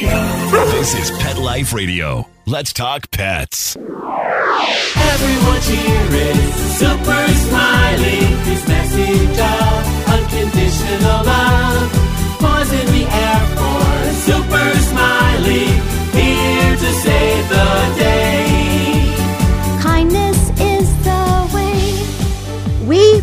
This is Pet Life Radio. Let's talk pets. Everyone here is super smiley. His message of unconditional love was in the air for super smiley. Here to save the day.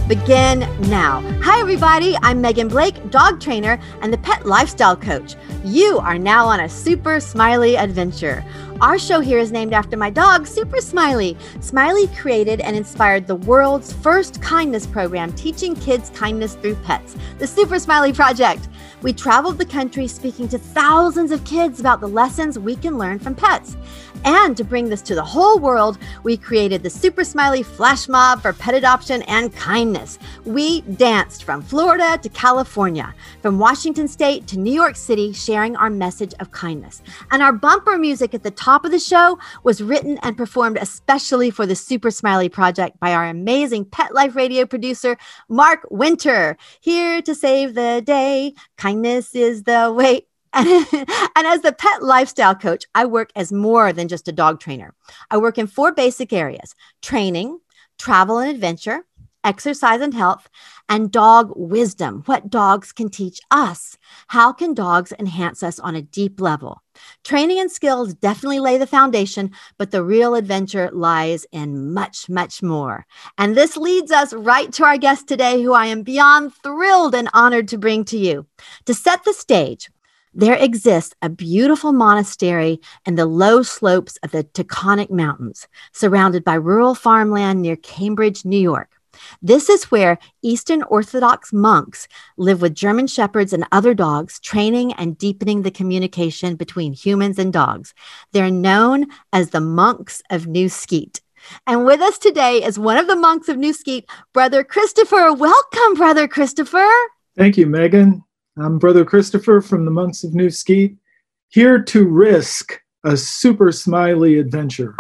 Begin now. Hi, everybody. I'm Megan Blake, dog trainer and the pet lifestyle coach. You are now on a super smiley adventure. Our show here is named after my dog, Super Smiley. Smiley created and inspired the world's first kindness program teaching kids kindness through pets, the Super Smiley Project. We traveled the country speaking to thousands of kids about the lessons we can learn from pets. And to bring this to the whole world, we created the Super Smiley Flash Mob for pet adoption and kindness. We danced from Florida to California, from Washington State to New York City, sharing our message of kindness. And our bumper music at the top of the show was written and performed especially for the Super Smiley Project by our amazing Pet Life Radio producer, Mark Winter. Here to save the day, kindness is the way. And, as the pet lifestyle coach, I work as more than just a dog trainer. I work in four basic areas training, travel and adventure, exercise and health, and dog wisdom. What dogs can teach us. How can dogs enhance us on a deep level? Training and skills definitely lay the foundation, but the real adventure lies in much, much more. And this leads us right to our guest today, who I am beyond thrilled and honored to bring to you. To set the stage, there exists a beautiful monastery in the low slopes of the Taconic Mountains, surrounded by rural farmland near Cambridge, New York. This is where Eastern Orthodox monks live with German shepherds and other dogs, training and deepening the communication between humans and dogs. They're known as the monks of New Skete. And with us today is one of the monks of New Skete, Brother Christopher. Welcome, Brother Christopher. Thank you, Megan. I'm Brother Christopher from the Monks of New Skete, here to risk a super smiley adventure.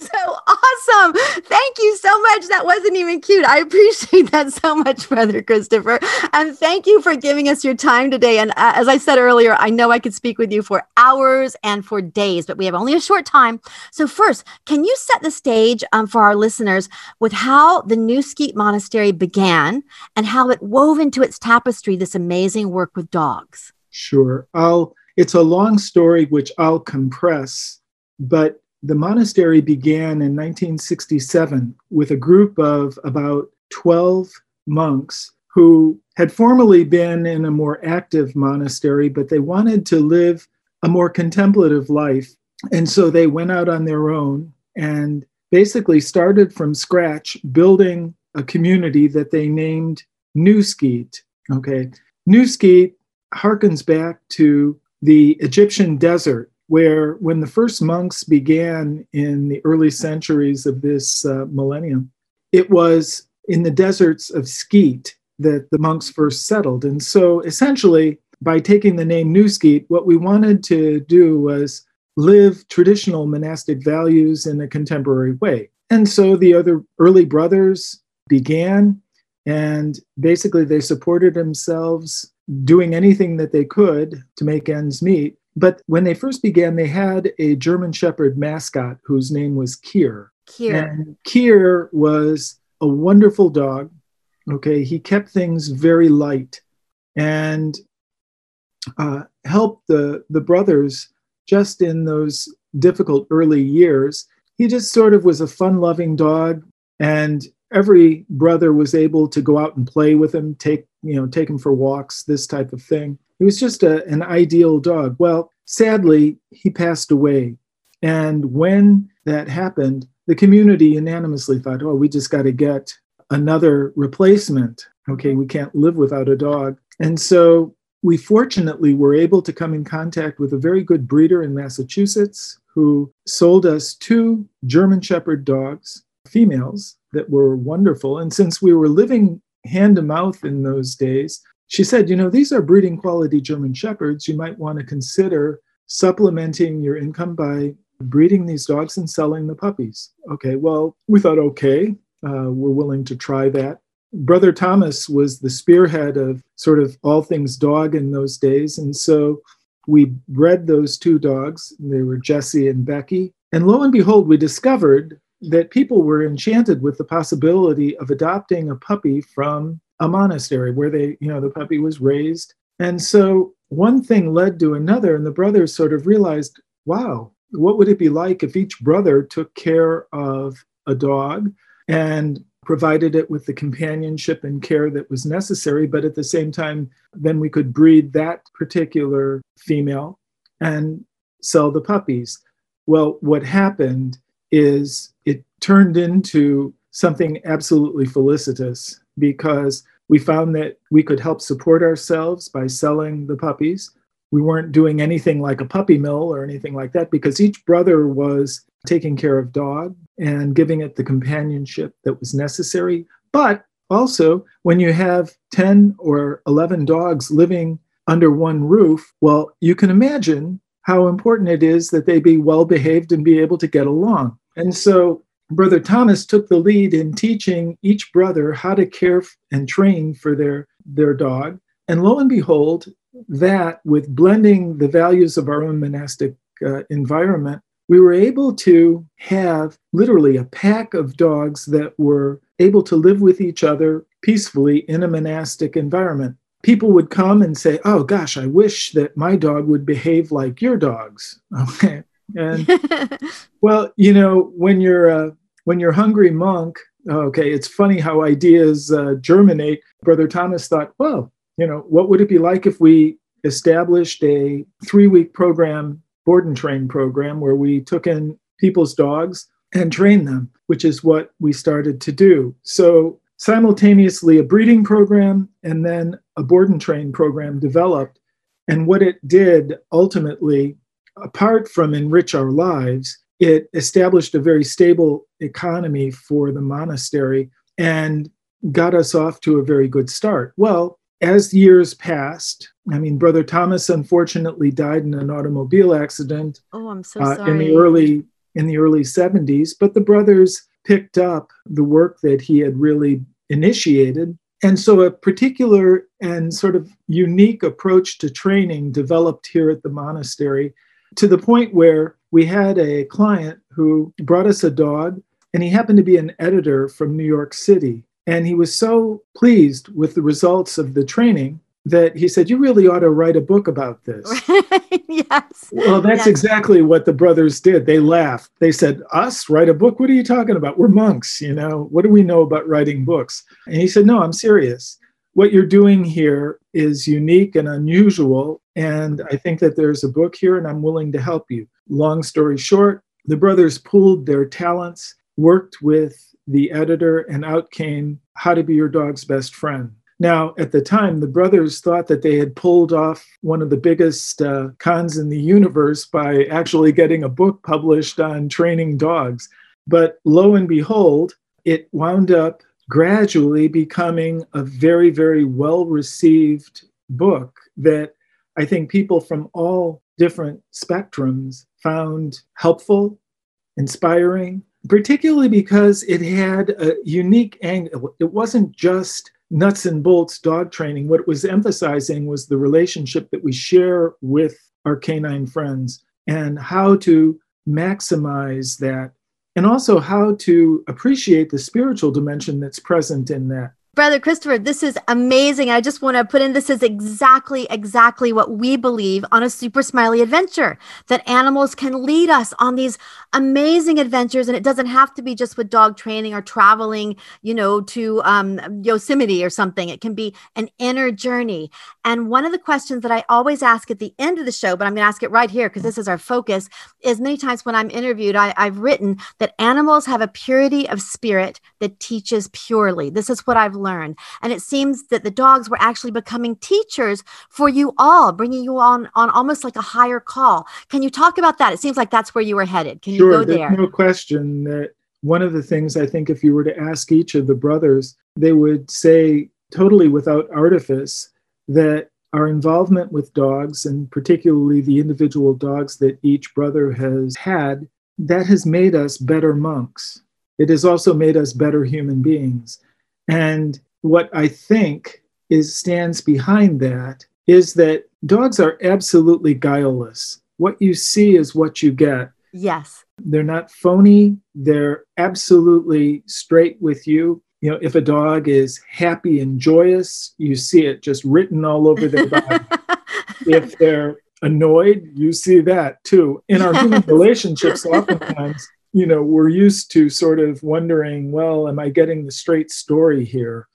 so awesome. Thank you so much. That wasn't even cute. I appreciate that so much, Brother Christopher. And thank you for giving us your time today. And uh, as I said earlier, I know I could speak with you for hours and for days, but we have only a short time. So, first, can you set the stage um, for our listeners with how the New Skete Monastery began and how it wove into its tapestry this amazing work with dogs? Sure. I'll, it's a long story, which I'll compress, but the monastery began in 1967 with a group of about 12 monks who had formerly been in a more active monastery, but they wanted to live a more contemplative life. And so they went out on their own and basically started from scratch building a community that they named New Skete. Okay. New harkens back to the Egyptian desert where when the first monks began in the early centuries of this uh, millennium, it was in the deserts of Skete that the monks first settled. And so essentially, by taking the name New Skete, what we wanted to do was live traditional monastic values in a contemporary way. And so the other early brothers began, and basically they supported themselves doing anything that they could to make ends meet. But when they first began, they had a German Shepherd mascot whose name was Kier. Kier. And Kier was a wonderful dog. Okay, he kept things very light and uh, helped the the brothers just in those difficult early years. He just sort of was a fun-loving dog, and every brother was able to go out and play with him, take you know, take him for walks, this type of thing. He was just a, an ideal dog. Well, sadly, he passed away. And when that happened, the community unanimously thought, oh, we just got to get another replacement. Okay, we can't live without a dog. And so we fortunately were able to come in contact with a very good breeder in Massachusetts who sold us two German Shepherd dogs, females, that were wonderful. And since we were living hand to mouth in those days, she said, you know, these are breeding quality German Shepherds. You might want to consider supplementing your income by breeding these dogs and selling the puppies. Okay, well, we thought, okay, uh, we're willing to try that. Brother Thomas was the spearhead of sort of all things dog in those days. And so we bred those two dogs. They were Jesse and Becky. And lo and behold, we discovered that people were enchanted with the possibility of adopting a puppy from a monastery where they, you know, the puppy was raised. And so one thing led to another, and the brothers sort of realized, wow, what would it be like if each brother took care of a dog and provided it with the companionship and care that was necessary, but at the same time, then we could breed that particular female and sell the puppies. Well, what happened is it turned into something absolutely felicitous because we found that we could help support ourselves by selling the puppies. We weren't doing anything like a puppy mill or anything like that because each brother was taking care of dog and giving it the companionship that was necessary. But also, when you have 10 or 11 dogs living under one roof, well, you can imagine how important it is that they be well behaved and be able to get along. And so Brother Thomas took the lead in teaching each brother how to care and train for their, their dog. And lo and behold, that with blending the values of our own monastic uh, environment, we were able to have literally a pack of dogs that were able to live with each other peacefully in a monastic environment. People would come and say, Oh gosh, I wish that my dog would behave like your dogs. Okay. And well, you know, when you're a, when you're hungry monk, okay, it's funny how ideas uh, germinate. Brother Thomas thought, well, you know, what would it be like if we established a three week program, board and train program, where we took in people's dogs and trained them, which is what we started to do. So simultaneously, a breeding program and then a board and train program developed. And what it did ultimately apart from enrich our lives, it established a very stable economy for the monastery and got us off to a very good start. Well, as years passed, I mean, Brother Thomas unfortunately died in an automobile accident. Oh, I'm so uh, sorry. In the early in the early 70s, but the brothers picked up the work that he had really initiated. And so a particular and sort of unique approach to training developed here at the monastery to the point where we had a client who brought us a dog, and he happened to be an editor from New York City. And he was so pleased with the results of the training that he said, You really ought to write a book about this. yes. Well, that's yes. exactly what the brothers did. They laughed. They said, Us write a book? What are you talking about? We're monks, you know, what do we know about writing books? And he said, No, I'm serious what you're doing here is unique and unusual. And I think that there's a book here, and I'm willing to help you. Long story short, the brothers pooled their talents, worked with the editor, and out came How to Be Your Dog's Best Friend. Now, at the time, the brothers thought that they had pulled off one of the biggest uh, cons in the universe by actually getting a book published on training dogs. But lo and behold, it wound up gradually becoming a very, very well received book that I think people from all different spectrums found helpful, inspiring, particularly because it had a unique angle. It wasn't just nuts and bolts dog training. What it was emphasizing was the relationship that we share with our canine friends and how to maximize that and also how to appreciate the spiritual dimension that's present in that. Brother Christopher, this is amazing. I just want to put in this is exactly, exactly what we believe on a super smiley adventure that animals can lead us on these amazing adventures. And it doesn't have to be just with dog training or traveling, you know, to um, Yosemite or something. It can be an inner journey. And one of the questions that I always ask at the end of the show, but I'm going to ask it right here because this is our focus, is many times when I'm interviewed, I, I've written that animals have a purity of spirit that teaches purely. This is what I've learn. And it seems that the dogs were actually becoming teachers for you all, bringing you on on almost like a higher call. Can you talk about that? It seems like that's where you were headed. Can sure, you go there? There's no question that one of the things I think if you were to ask each of the brothers, they would say totally without artifice that our involvement with dogs and particularly the individual dogs that each brother has had that has made us better monks it has also made us better human beings and what I think is stands behind that is that dogs are absolutely guileless. What you see is what you get. Yes. They're not phony. They're absolutely straight with you. You know, if a dog is happy and joyous, you see it just written all over their body. if they're annoyed, you see that too. In our human relationships, oftentimes, you know, we're used to sort of wondering, well, am I getting the straight story here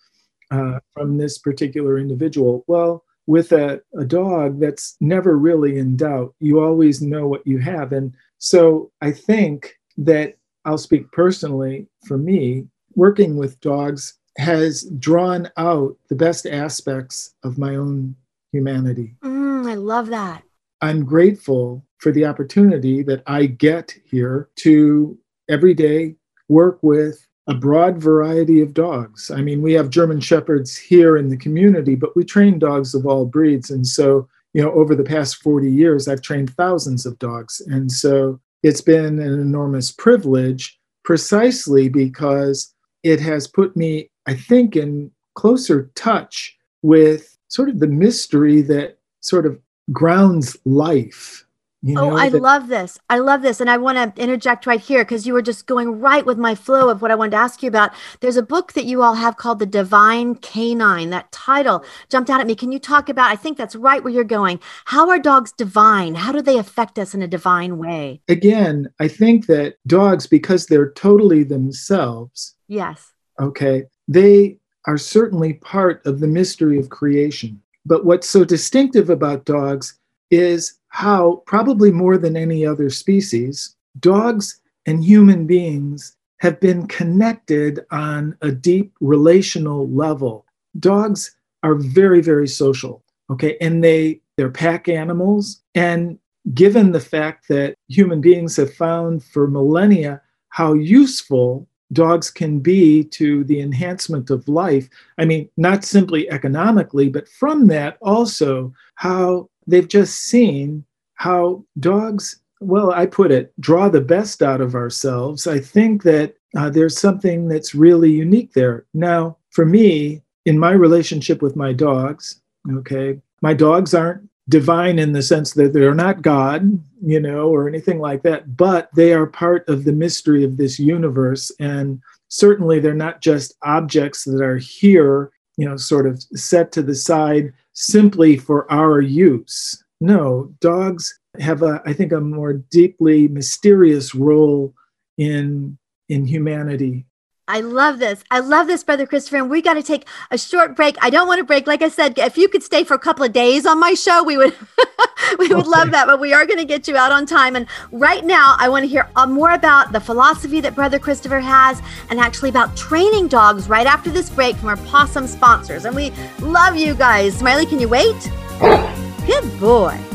uh, from this particular individual? Well, with a, a dog, that's never really in doubt. You always know what you have. And so I think that I'll speak personally for me, working with dogs has drawn out the best aspects of my own humanity. Mm, I love that. I'm grateful for the opportunity that I get here to every day work with a broad variety of dogs. I mean, we have German Shepherds here in the community, but we train dogs of all breeds. And so, you know, over the past 40 years, I've trained thousands of dogs. And so it's been an enormous privilege precisely because it has put me, I think, in closer touch with sort of the mystery that sort of grounds life you oh, know, oh, I that- love this. I love this. And I want to interject right here because you were just going right with my flow of what I wanted to ask you about. There's a book that you all have called The Divine Canine. That title jumped out at me. Can you talk about? I think that's right where you're going. How are dogs divine? How do they affect us in a divine way? Again, I think that dogs, because they're totally themselves. Yes. Okay. They are certainly part of the mystery of creation. But what's so distinctive about dogs is how, probably more than any other species, dogs and human beings have been connected on a deep relational level. Dogs are very, very social, okay? And they, they're pack animals. And given the fact that human beings have found for millennia how useful dogs can be to the enhancement of life. I mean, not simply economically, but from that also how they've just seen how dogs, well, I put it, draw the best out of ourselves. I think that uh, there's something that's really unique there. Now, for me, in my relationship with my dogs, okay, my dogs aren't divine in the sense that they're not God, you know, or anything like that, but they are part of the mystery of this universe. And certainly they're not just objects that are here, you know, sort of set to the side simply for our use. No, dogs have a, I think, a more deeply mysterious role in in humanity. I love this. I love this, Brother Christopher. And we got to take a short break. I don't want to break. Like I said, if you could stay for a couple of days on my show, we would we would okay. love that. But we are going to get you out on time. And right now, I want to hear uh, more about the philosophy that Brother Christopher has, and actually about training dogs. Right after this break from our possum sponsors. And we love you guys. Smiley, can you wait? Good boy.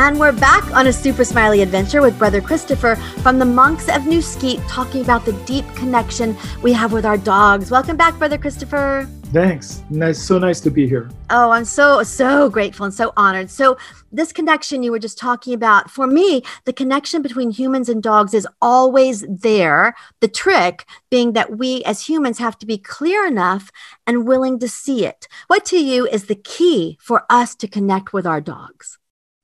And we're back on a super smiley adventure with Brother Christopher from the Monks of New Skete talking about the deep connection we have with our dogs. Welcome back, Brother Christopher. Thanks. Nice, so nice to be here. Oh, I'm so so grateful and so honored. So, this connection you were just talking about, for me, the connection between humans and dogs is always there. The trick being that we as humans have to be clear enough and willing to see it. What to you is the key for us to connect with our dogs?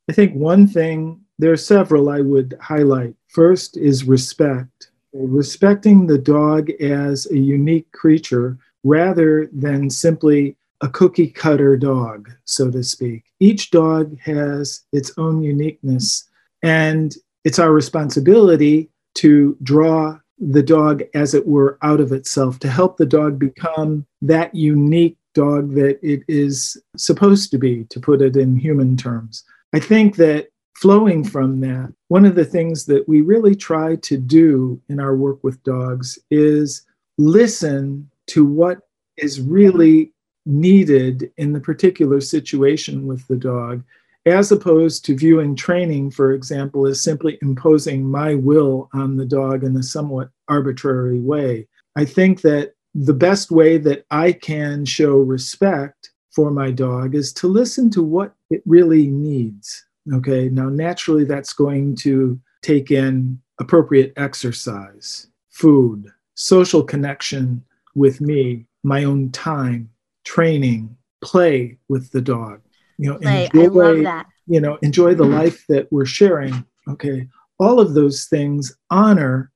I think one thing, there are several I would highlight. First is respect. Respecting the dog as a unique creature rather than simply a cookie cutter dog, so to speak. Each dog has its own uniqueness, and it's our responsibility to draw the dog, as it were, out of itself, to help the dog become that unique dog that it is supposed to be, to put it in human terms. I think that flowing from that, one of the things that we really try to do in our work with dogs is listen to what is really needed in the particular situation with the dog, as opposed to viewing training, for example, as simply imposing my will on the dog in a somewhat arbitrary way. I think that the best way that I can show respect for my dog is to listen to what it really needs. Okay, now naturally that's going to take in appropriate exercise, food, social connection with me, my own time, training, play with the dog. You know, Play. I love that. You know, enjoy the life that we're sharing. Okay, all of those things honor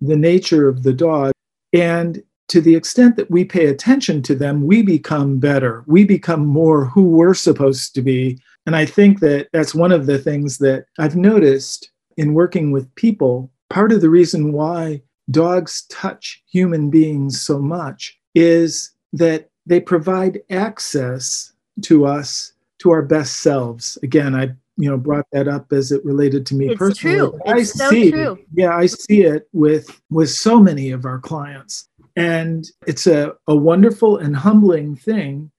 the nature of the dog, and to the extent that we pay attention to them, we become better. We become more who we're supposed to be. And I think that that's one of the things that I've noticed in working with people. Part of the reason why dogs touch human beings so much is that they provide access to us to our best selves. Again, I you know brought that up as it related to me It's personally. true. but I It's so see, true. yeah, I see it with with so many of our clients, and it's a a wonderful and humbling thing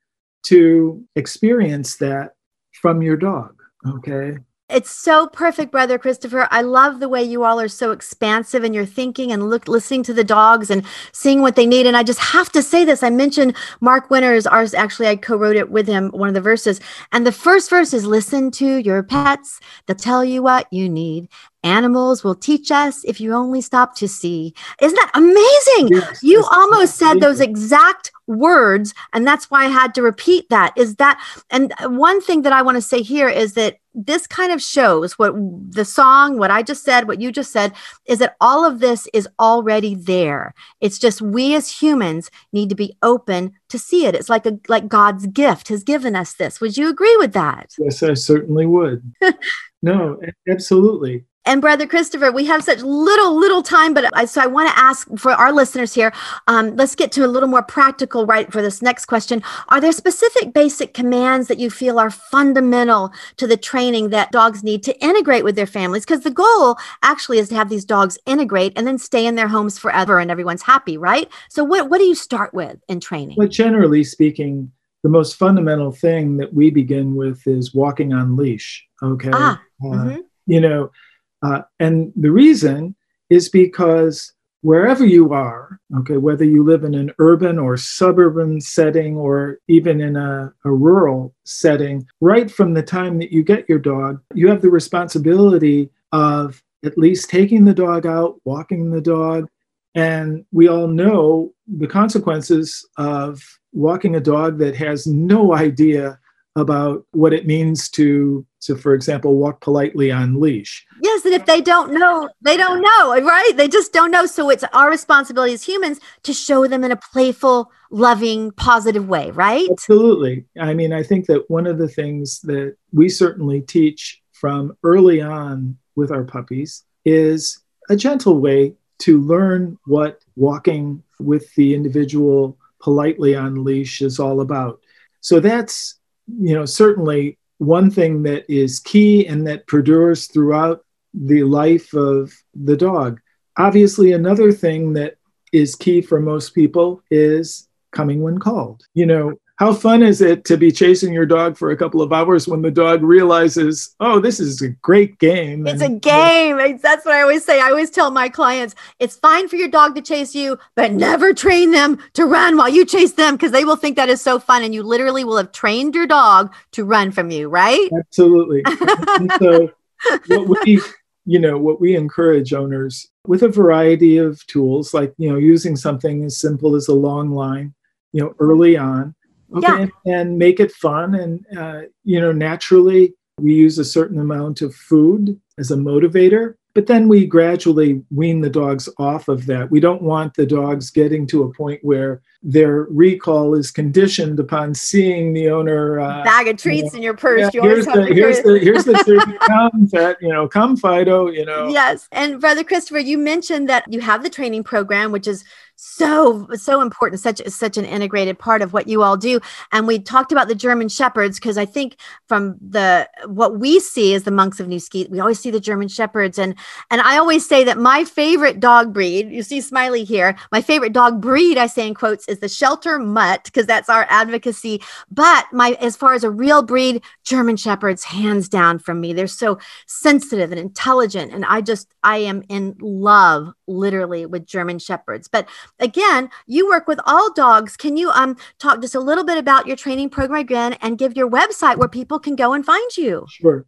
to experience that from your dog. Okay, It's so perfect, brother Christopher. I love the way you all are so expansive in your thinking and look listening to the dogs and seeing what they need. And I just have to say this. I mentioned Mark Winters, ours actually I co-wrote it with him, one of the verses. And the first verse is listen to your pets. They'll tell you what you need. Animals will teach us if you only stop to see. Isn't that amazing? Yes, You almost said those exact words, and that's why I had to repeat that. Is that, and one thing that I want to say here is that this kind of shows what the song, what I just said, what you just said, is that all of this is already there. It's just we as humans need to be open to see it. It's like a like God's gift has given us this. Would you agree with that? yes, I certainly would. no, absolutely. And brother Christopher, we have such little, little time, but I, so I want to ask for our listeners here. Um, let's get to a little more practical, right, for this next question. Are there specific basic commands that you feel are fundamental to the training that dogs need to integrate with their families? Because the goal actually is to have these dogs integrate and then stay in their homes forever, and everyone's happy, right? So, what what do you start with in training? Well, generally speaking, the most fundamental thing that we begin with is walking on leash. Okay. Ah, Uh, mhm. You know, uh, and the reason is because wherever you are, okay, whether you live in an urban or suburban setting or even in a, a rural setting, right from the time that you get your dog, you have the responsibility of at least taking the dog out, walking the dog. And we all know the consequences of walking a dog that has no idea about what it means to, to for example, walk politely on leash. Yes, and if they don't know, they don't know, right? They just don't know. So it's our responsibility as humans to show them in a playful, loving, positive way, right? Absolutely. I mean, I think that one of the things that we certainly teach from early on with our puppies is a gentle way to learn what walking with the individual politely on leash is all about. So that's, you know, certainly one thing that is key and that perdures throughout the life of the dog. Obviously, another thing that is key for most people is coming when called. You know, how fun is it to be chasing your dog for a couple of hours when the dog realizes, oh, this is a great game? It's a game. It's- That's what I always say. I always tell my clients it's fine for your dog to chase you, but never train them to run while you chase them because they will think that is so fun. And you literally will have trained your dog to run from you, right? Absolutely. so what we you know what we encourage owners with a variety of tools like you know using something as simple as a long line you know early on okay Yeah. and, and make it fun and uh, you know naturally we use a certain amount of food as a motivator but then we gradually wean the dogs off of that. We don't want the dogs getting to a point where their recall is conditioned upon seeing the owner uh, bag of treats know, in your purse. yeah, you here's the here's the here's the treat. come Fat, you know, come Fido, you know. Yes. And Brother Christopher, you mentioned that you have the training program, which is so so important such such an integrated part of what you all do and we talked about the german shepherds because i think from the what we see as the monks of new skete we always see the german shepherds and and i always say that my favorite dog breed you see smiley here my favorite dog breed i say in quotes is the shelter mutt because that's our advocacy. But my as far as a real breed german shepherds hands down from me. They're so sensitive and intelligent and i just i am in love literally with german shepherds. But again you work with all dogs. Can you um talk just a little bit about your training program again and give your website where people can go and find you? Sure.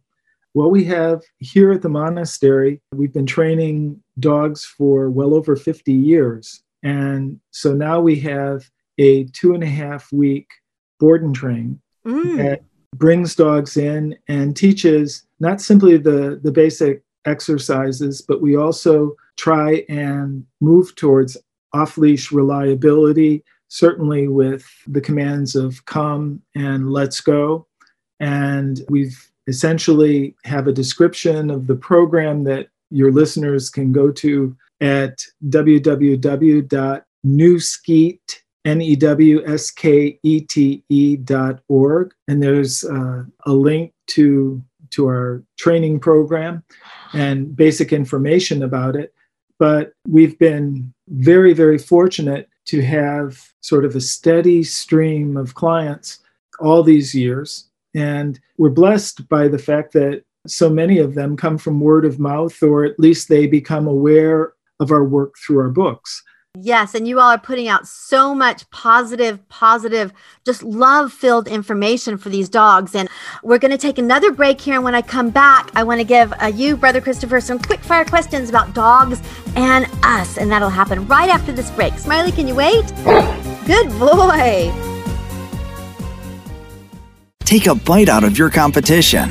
Well, we have here at the monastery, we've been training dogs for well over 50 years. And so now we have a two and a half week board and train Mm, that brings dogs in and teaches not simply the, the basic exercises, but we also try and move towards off leash reliability, certainly with the commands of come and let's go. And we've essentially have a description of the program that your listeners can go to at www.newskete, N-E-W-S-K-E-T-E dot org. And there's uh, a link to, to our training program and basic information about it. But we've been very, very fortunate to have sort of a steady stream of clients all these years. And we're blessed by the fact that so many of them come from word of mouth, or at least they become aware of our work through our books. yes and you all are putting out so much positive positive just love filled information for these dogs and we're going to take another break here and when i come back i want to give uh, you brother christopher some quick fire questions about dogs and us and that'll happen right after this break smiley can you wait good boy Take a bite out of your competition.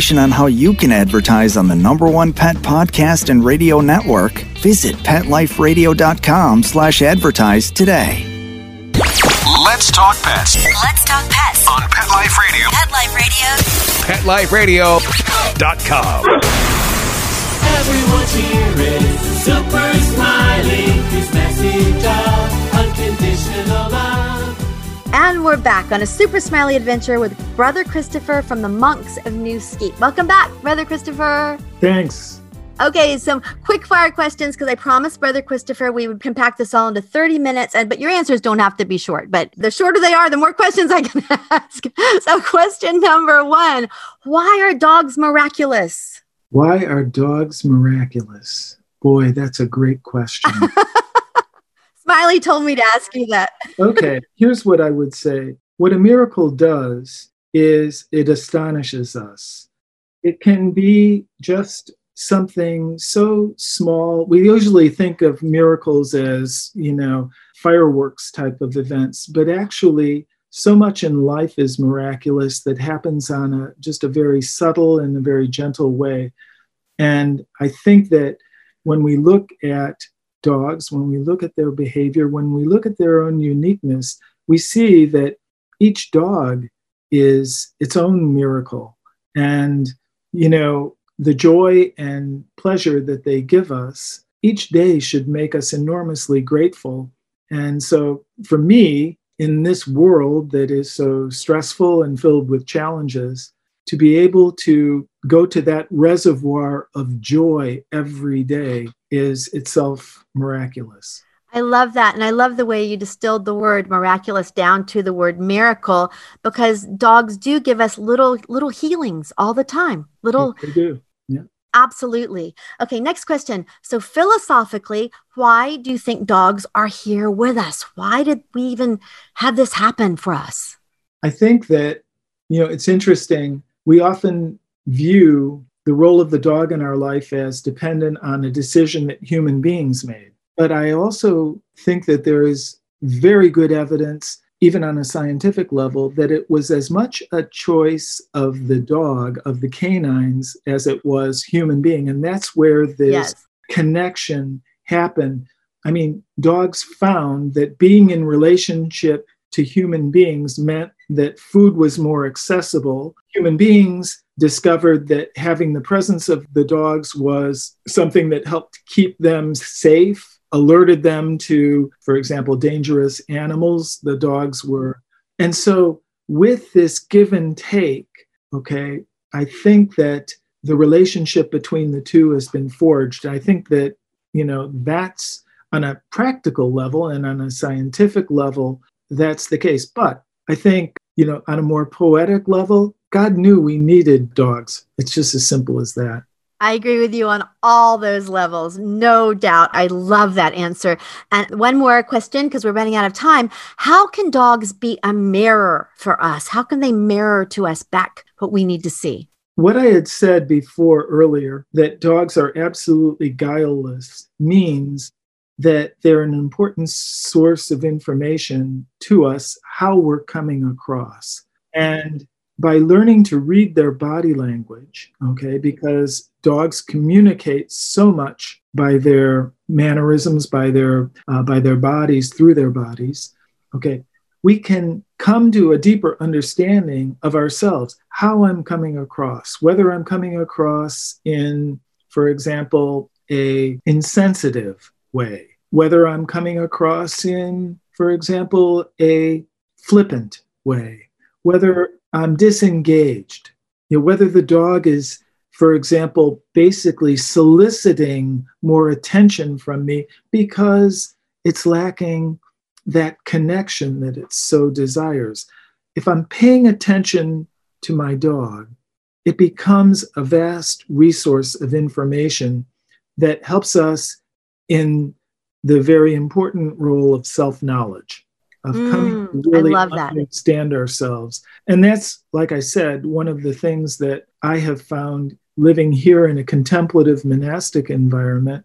on how you can advertise on the number one pet podcast and radio network, visit PetLifeRadio.com slash advertise today. Let's talk pets Let's talk pets. on Pet Life Radio. Pet Life Radio. PetLifeRadio.com. Everyone's here is super smiling. His message of unconditional love. And we're back on a super smiley adventure with brother christopher from the monks of new skete welcome back brother christopher Thanks. Okay, some quick fire questions because I promised Brother Christopher we would compact this all into 30 minutes. And but your answers don't have to be short, but the shorter they are, the more questions I can ask. So, question number one Why are dogs miraculous? Why are dogs miraculous? Boy, that's a great question. Smiley told me to ask you that. okay, here's what I would say. What a miracle does is it astonishes us. It can be just something so small. We usually think of miracles as, you know, fireworks type of events, but actually, so much in life is miraculous that happens on a just a very subtle and a very gentle way. And I think that when we look at dogs, when we look at their behavior, when we look at their own uniqueness, we see that each dog is its own miracle. And, you know, the joy and pleasure that they give us each day should make us enormously grateful. And so for me, in this world that is so stressful and filled with challenges, to be able to go to that reservoir of joy every day is itself miraculous. I love that. And I love the way you distilled the word miraculous down to the word miracle because dogs do give us little, little healings all the time. Little They do. Yeah. Absolutely. Okay, next question. So, philosophically, why do you think dogs are here with us? Why did we even have this happen for us? I think that, you know, it's interesting. We often view the role of the dog in our life as dependent on a decision that human beings made. But I also think that there is very good evidence even on a scientific level, that it was as much a choice of the dog, of the canines, as it was human being. And that's where this yes. connection happened. I mean, dogs found that being in relationship to human beings meant that food was more accessible. Human beings discovered that having the presence of the dogs was something that helped keep them safe alerted them to, for example, dangerous animals the dogs were. And so, with this give and take, okay, I think that the relationship between the two has been forged. I think that, you know, that's on a practical level and on a scientific level, that's the case. But I think, you know, on a more poetic level, God knew we needed dogs. It's just as simple as that. I agree with you on all those levels. No doubt. I love that answer. And one more question because we're running out of time. How can dogs be a mirror for us? How can they mirror to us back what we need to see? What I had said before earlier, that dogs are absolutely guileless, means that they're an important source of information to us how we're coming across. And by learning to read their body language, okay, because dogs communicate so much by their mannerisms, by their uh, by their bodies, through their bodies, okay, we can come to a deeper understanding of ourselves, how I'm coming across, whether I'm coming across in, for example, a insensitive way, whether I'm coming across in, for example, a flippant way, whether I'm disengaged. You know, whether the dog is, for example, basically soliciting more attention from me because it's lacking that connection that it so desires. If I'm paying attention to my dog, it becomes a vast resource of information that helps us in the very important role of self knowledge of coming mm, to really understand ourselves. And that's, like I said, one of the things that I have found living here in a contemplative monastic environment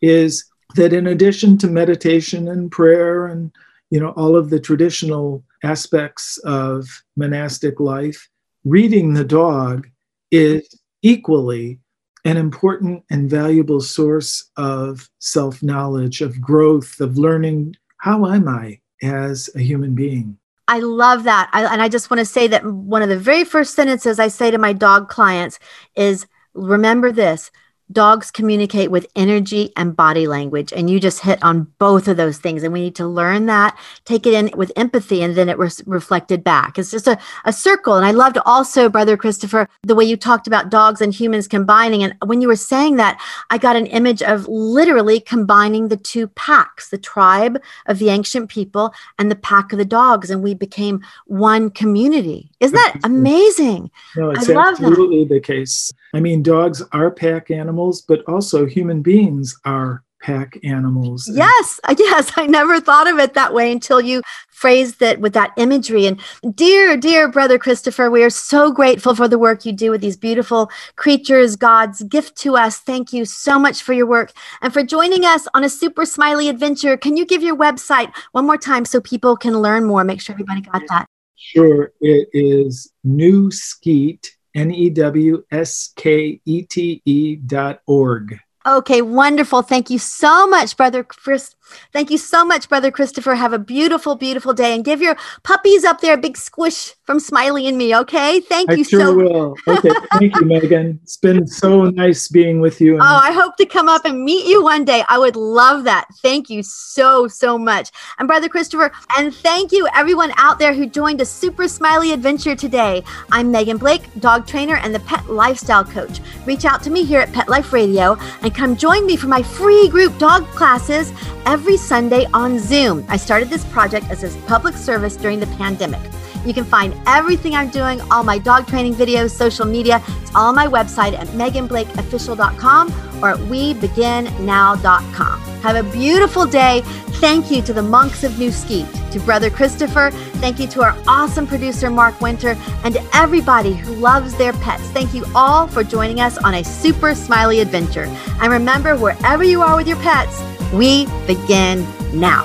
is that in addition to meditation and prayer and you know all of the traditional aspects of monastic life reading the dog is equally an important and valuable source of self knowledge, of growth, of learning how am I as a human being. I love that. I, and I just want to say that one of the very first sentences I say to my dog clients is remember this dogs communicate with energy and body language and you just hit on both of those things and we need to learn that take it in with empathy and then it was reflected back. It's just a, a circle and i loved also brother christopher the way you talked about dogs and humans combining and when you were saying that i got an image of literally combining the two packs the tribe of the ancient people and the pack of the dogs and we became one community isn't that amazing no it's absolutely that. the case i mean dogs are pack animals animals, but also human beings are pack animals. Yes, yes. I never thought of it that way until you phrased it with that imagery. And dear, dear brother Christopher, we are so grateful for the work you do with these beautiful creatures, God's gift to us. Thank you so much for your work and for joining us on a super smiley adventure. Can you give your website one more time so people can learn more? Make sure everybody got that. Sure. It is New Skete N E W S K E T E dot org. Okay, wonderful. Thank you so much, Brother Chris. Thank you so much, Brother Christopher. Have a beautiful, beautiful day and give your puppies up there a big squish from Smiley and me, okay? Thank I you sure so will. Okay, thank you, Megan. It's been so nice being with you. oh, I hope to come up and meet you one day. I would love that. Thank you so, so much. And Brother Christopher, and thank you everyone out there who joined a super smiley adventure today. I'm Megan Blake, dog trainer and the pet lifestyle coach. Reach out to me here at Pet Life Radio and come join me for my free group dog classes every Sunday on Zoom. I started this project as a public service during the pandemic. You can find everything I'm doing, all my dog training videos, social media. It's all on my website at meganblakeofficial.com or at webeginnow.com. Have a beautiful day. Thank you to the monks of New Skete, to Brother Christopher. Thank you to our awesome producer, Mark Winter, and to everybody who loves their pets. Thank you all for joining us on a super smiley adventure. And remember, wherever you are with your pets, we begin now.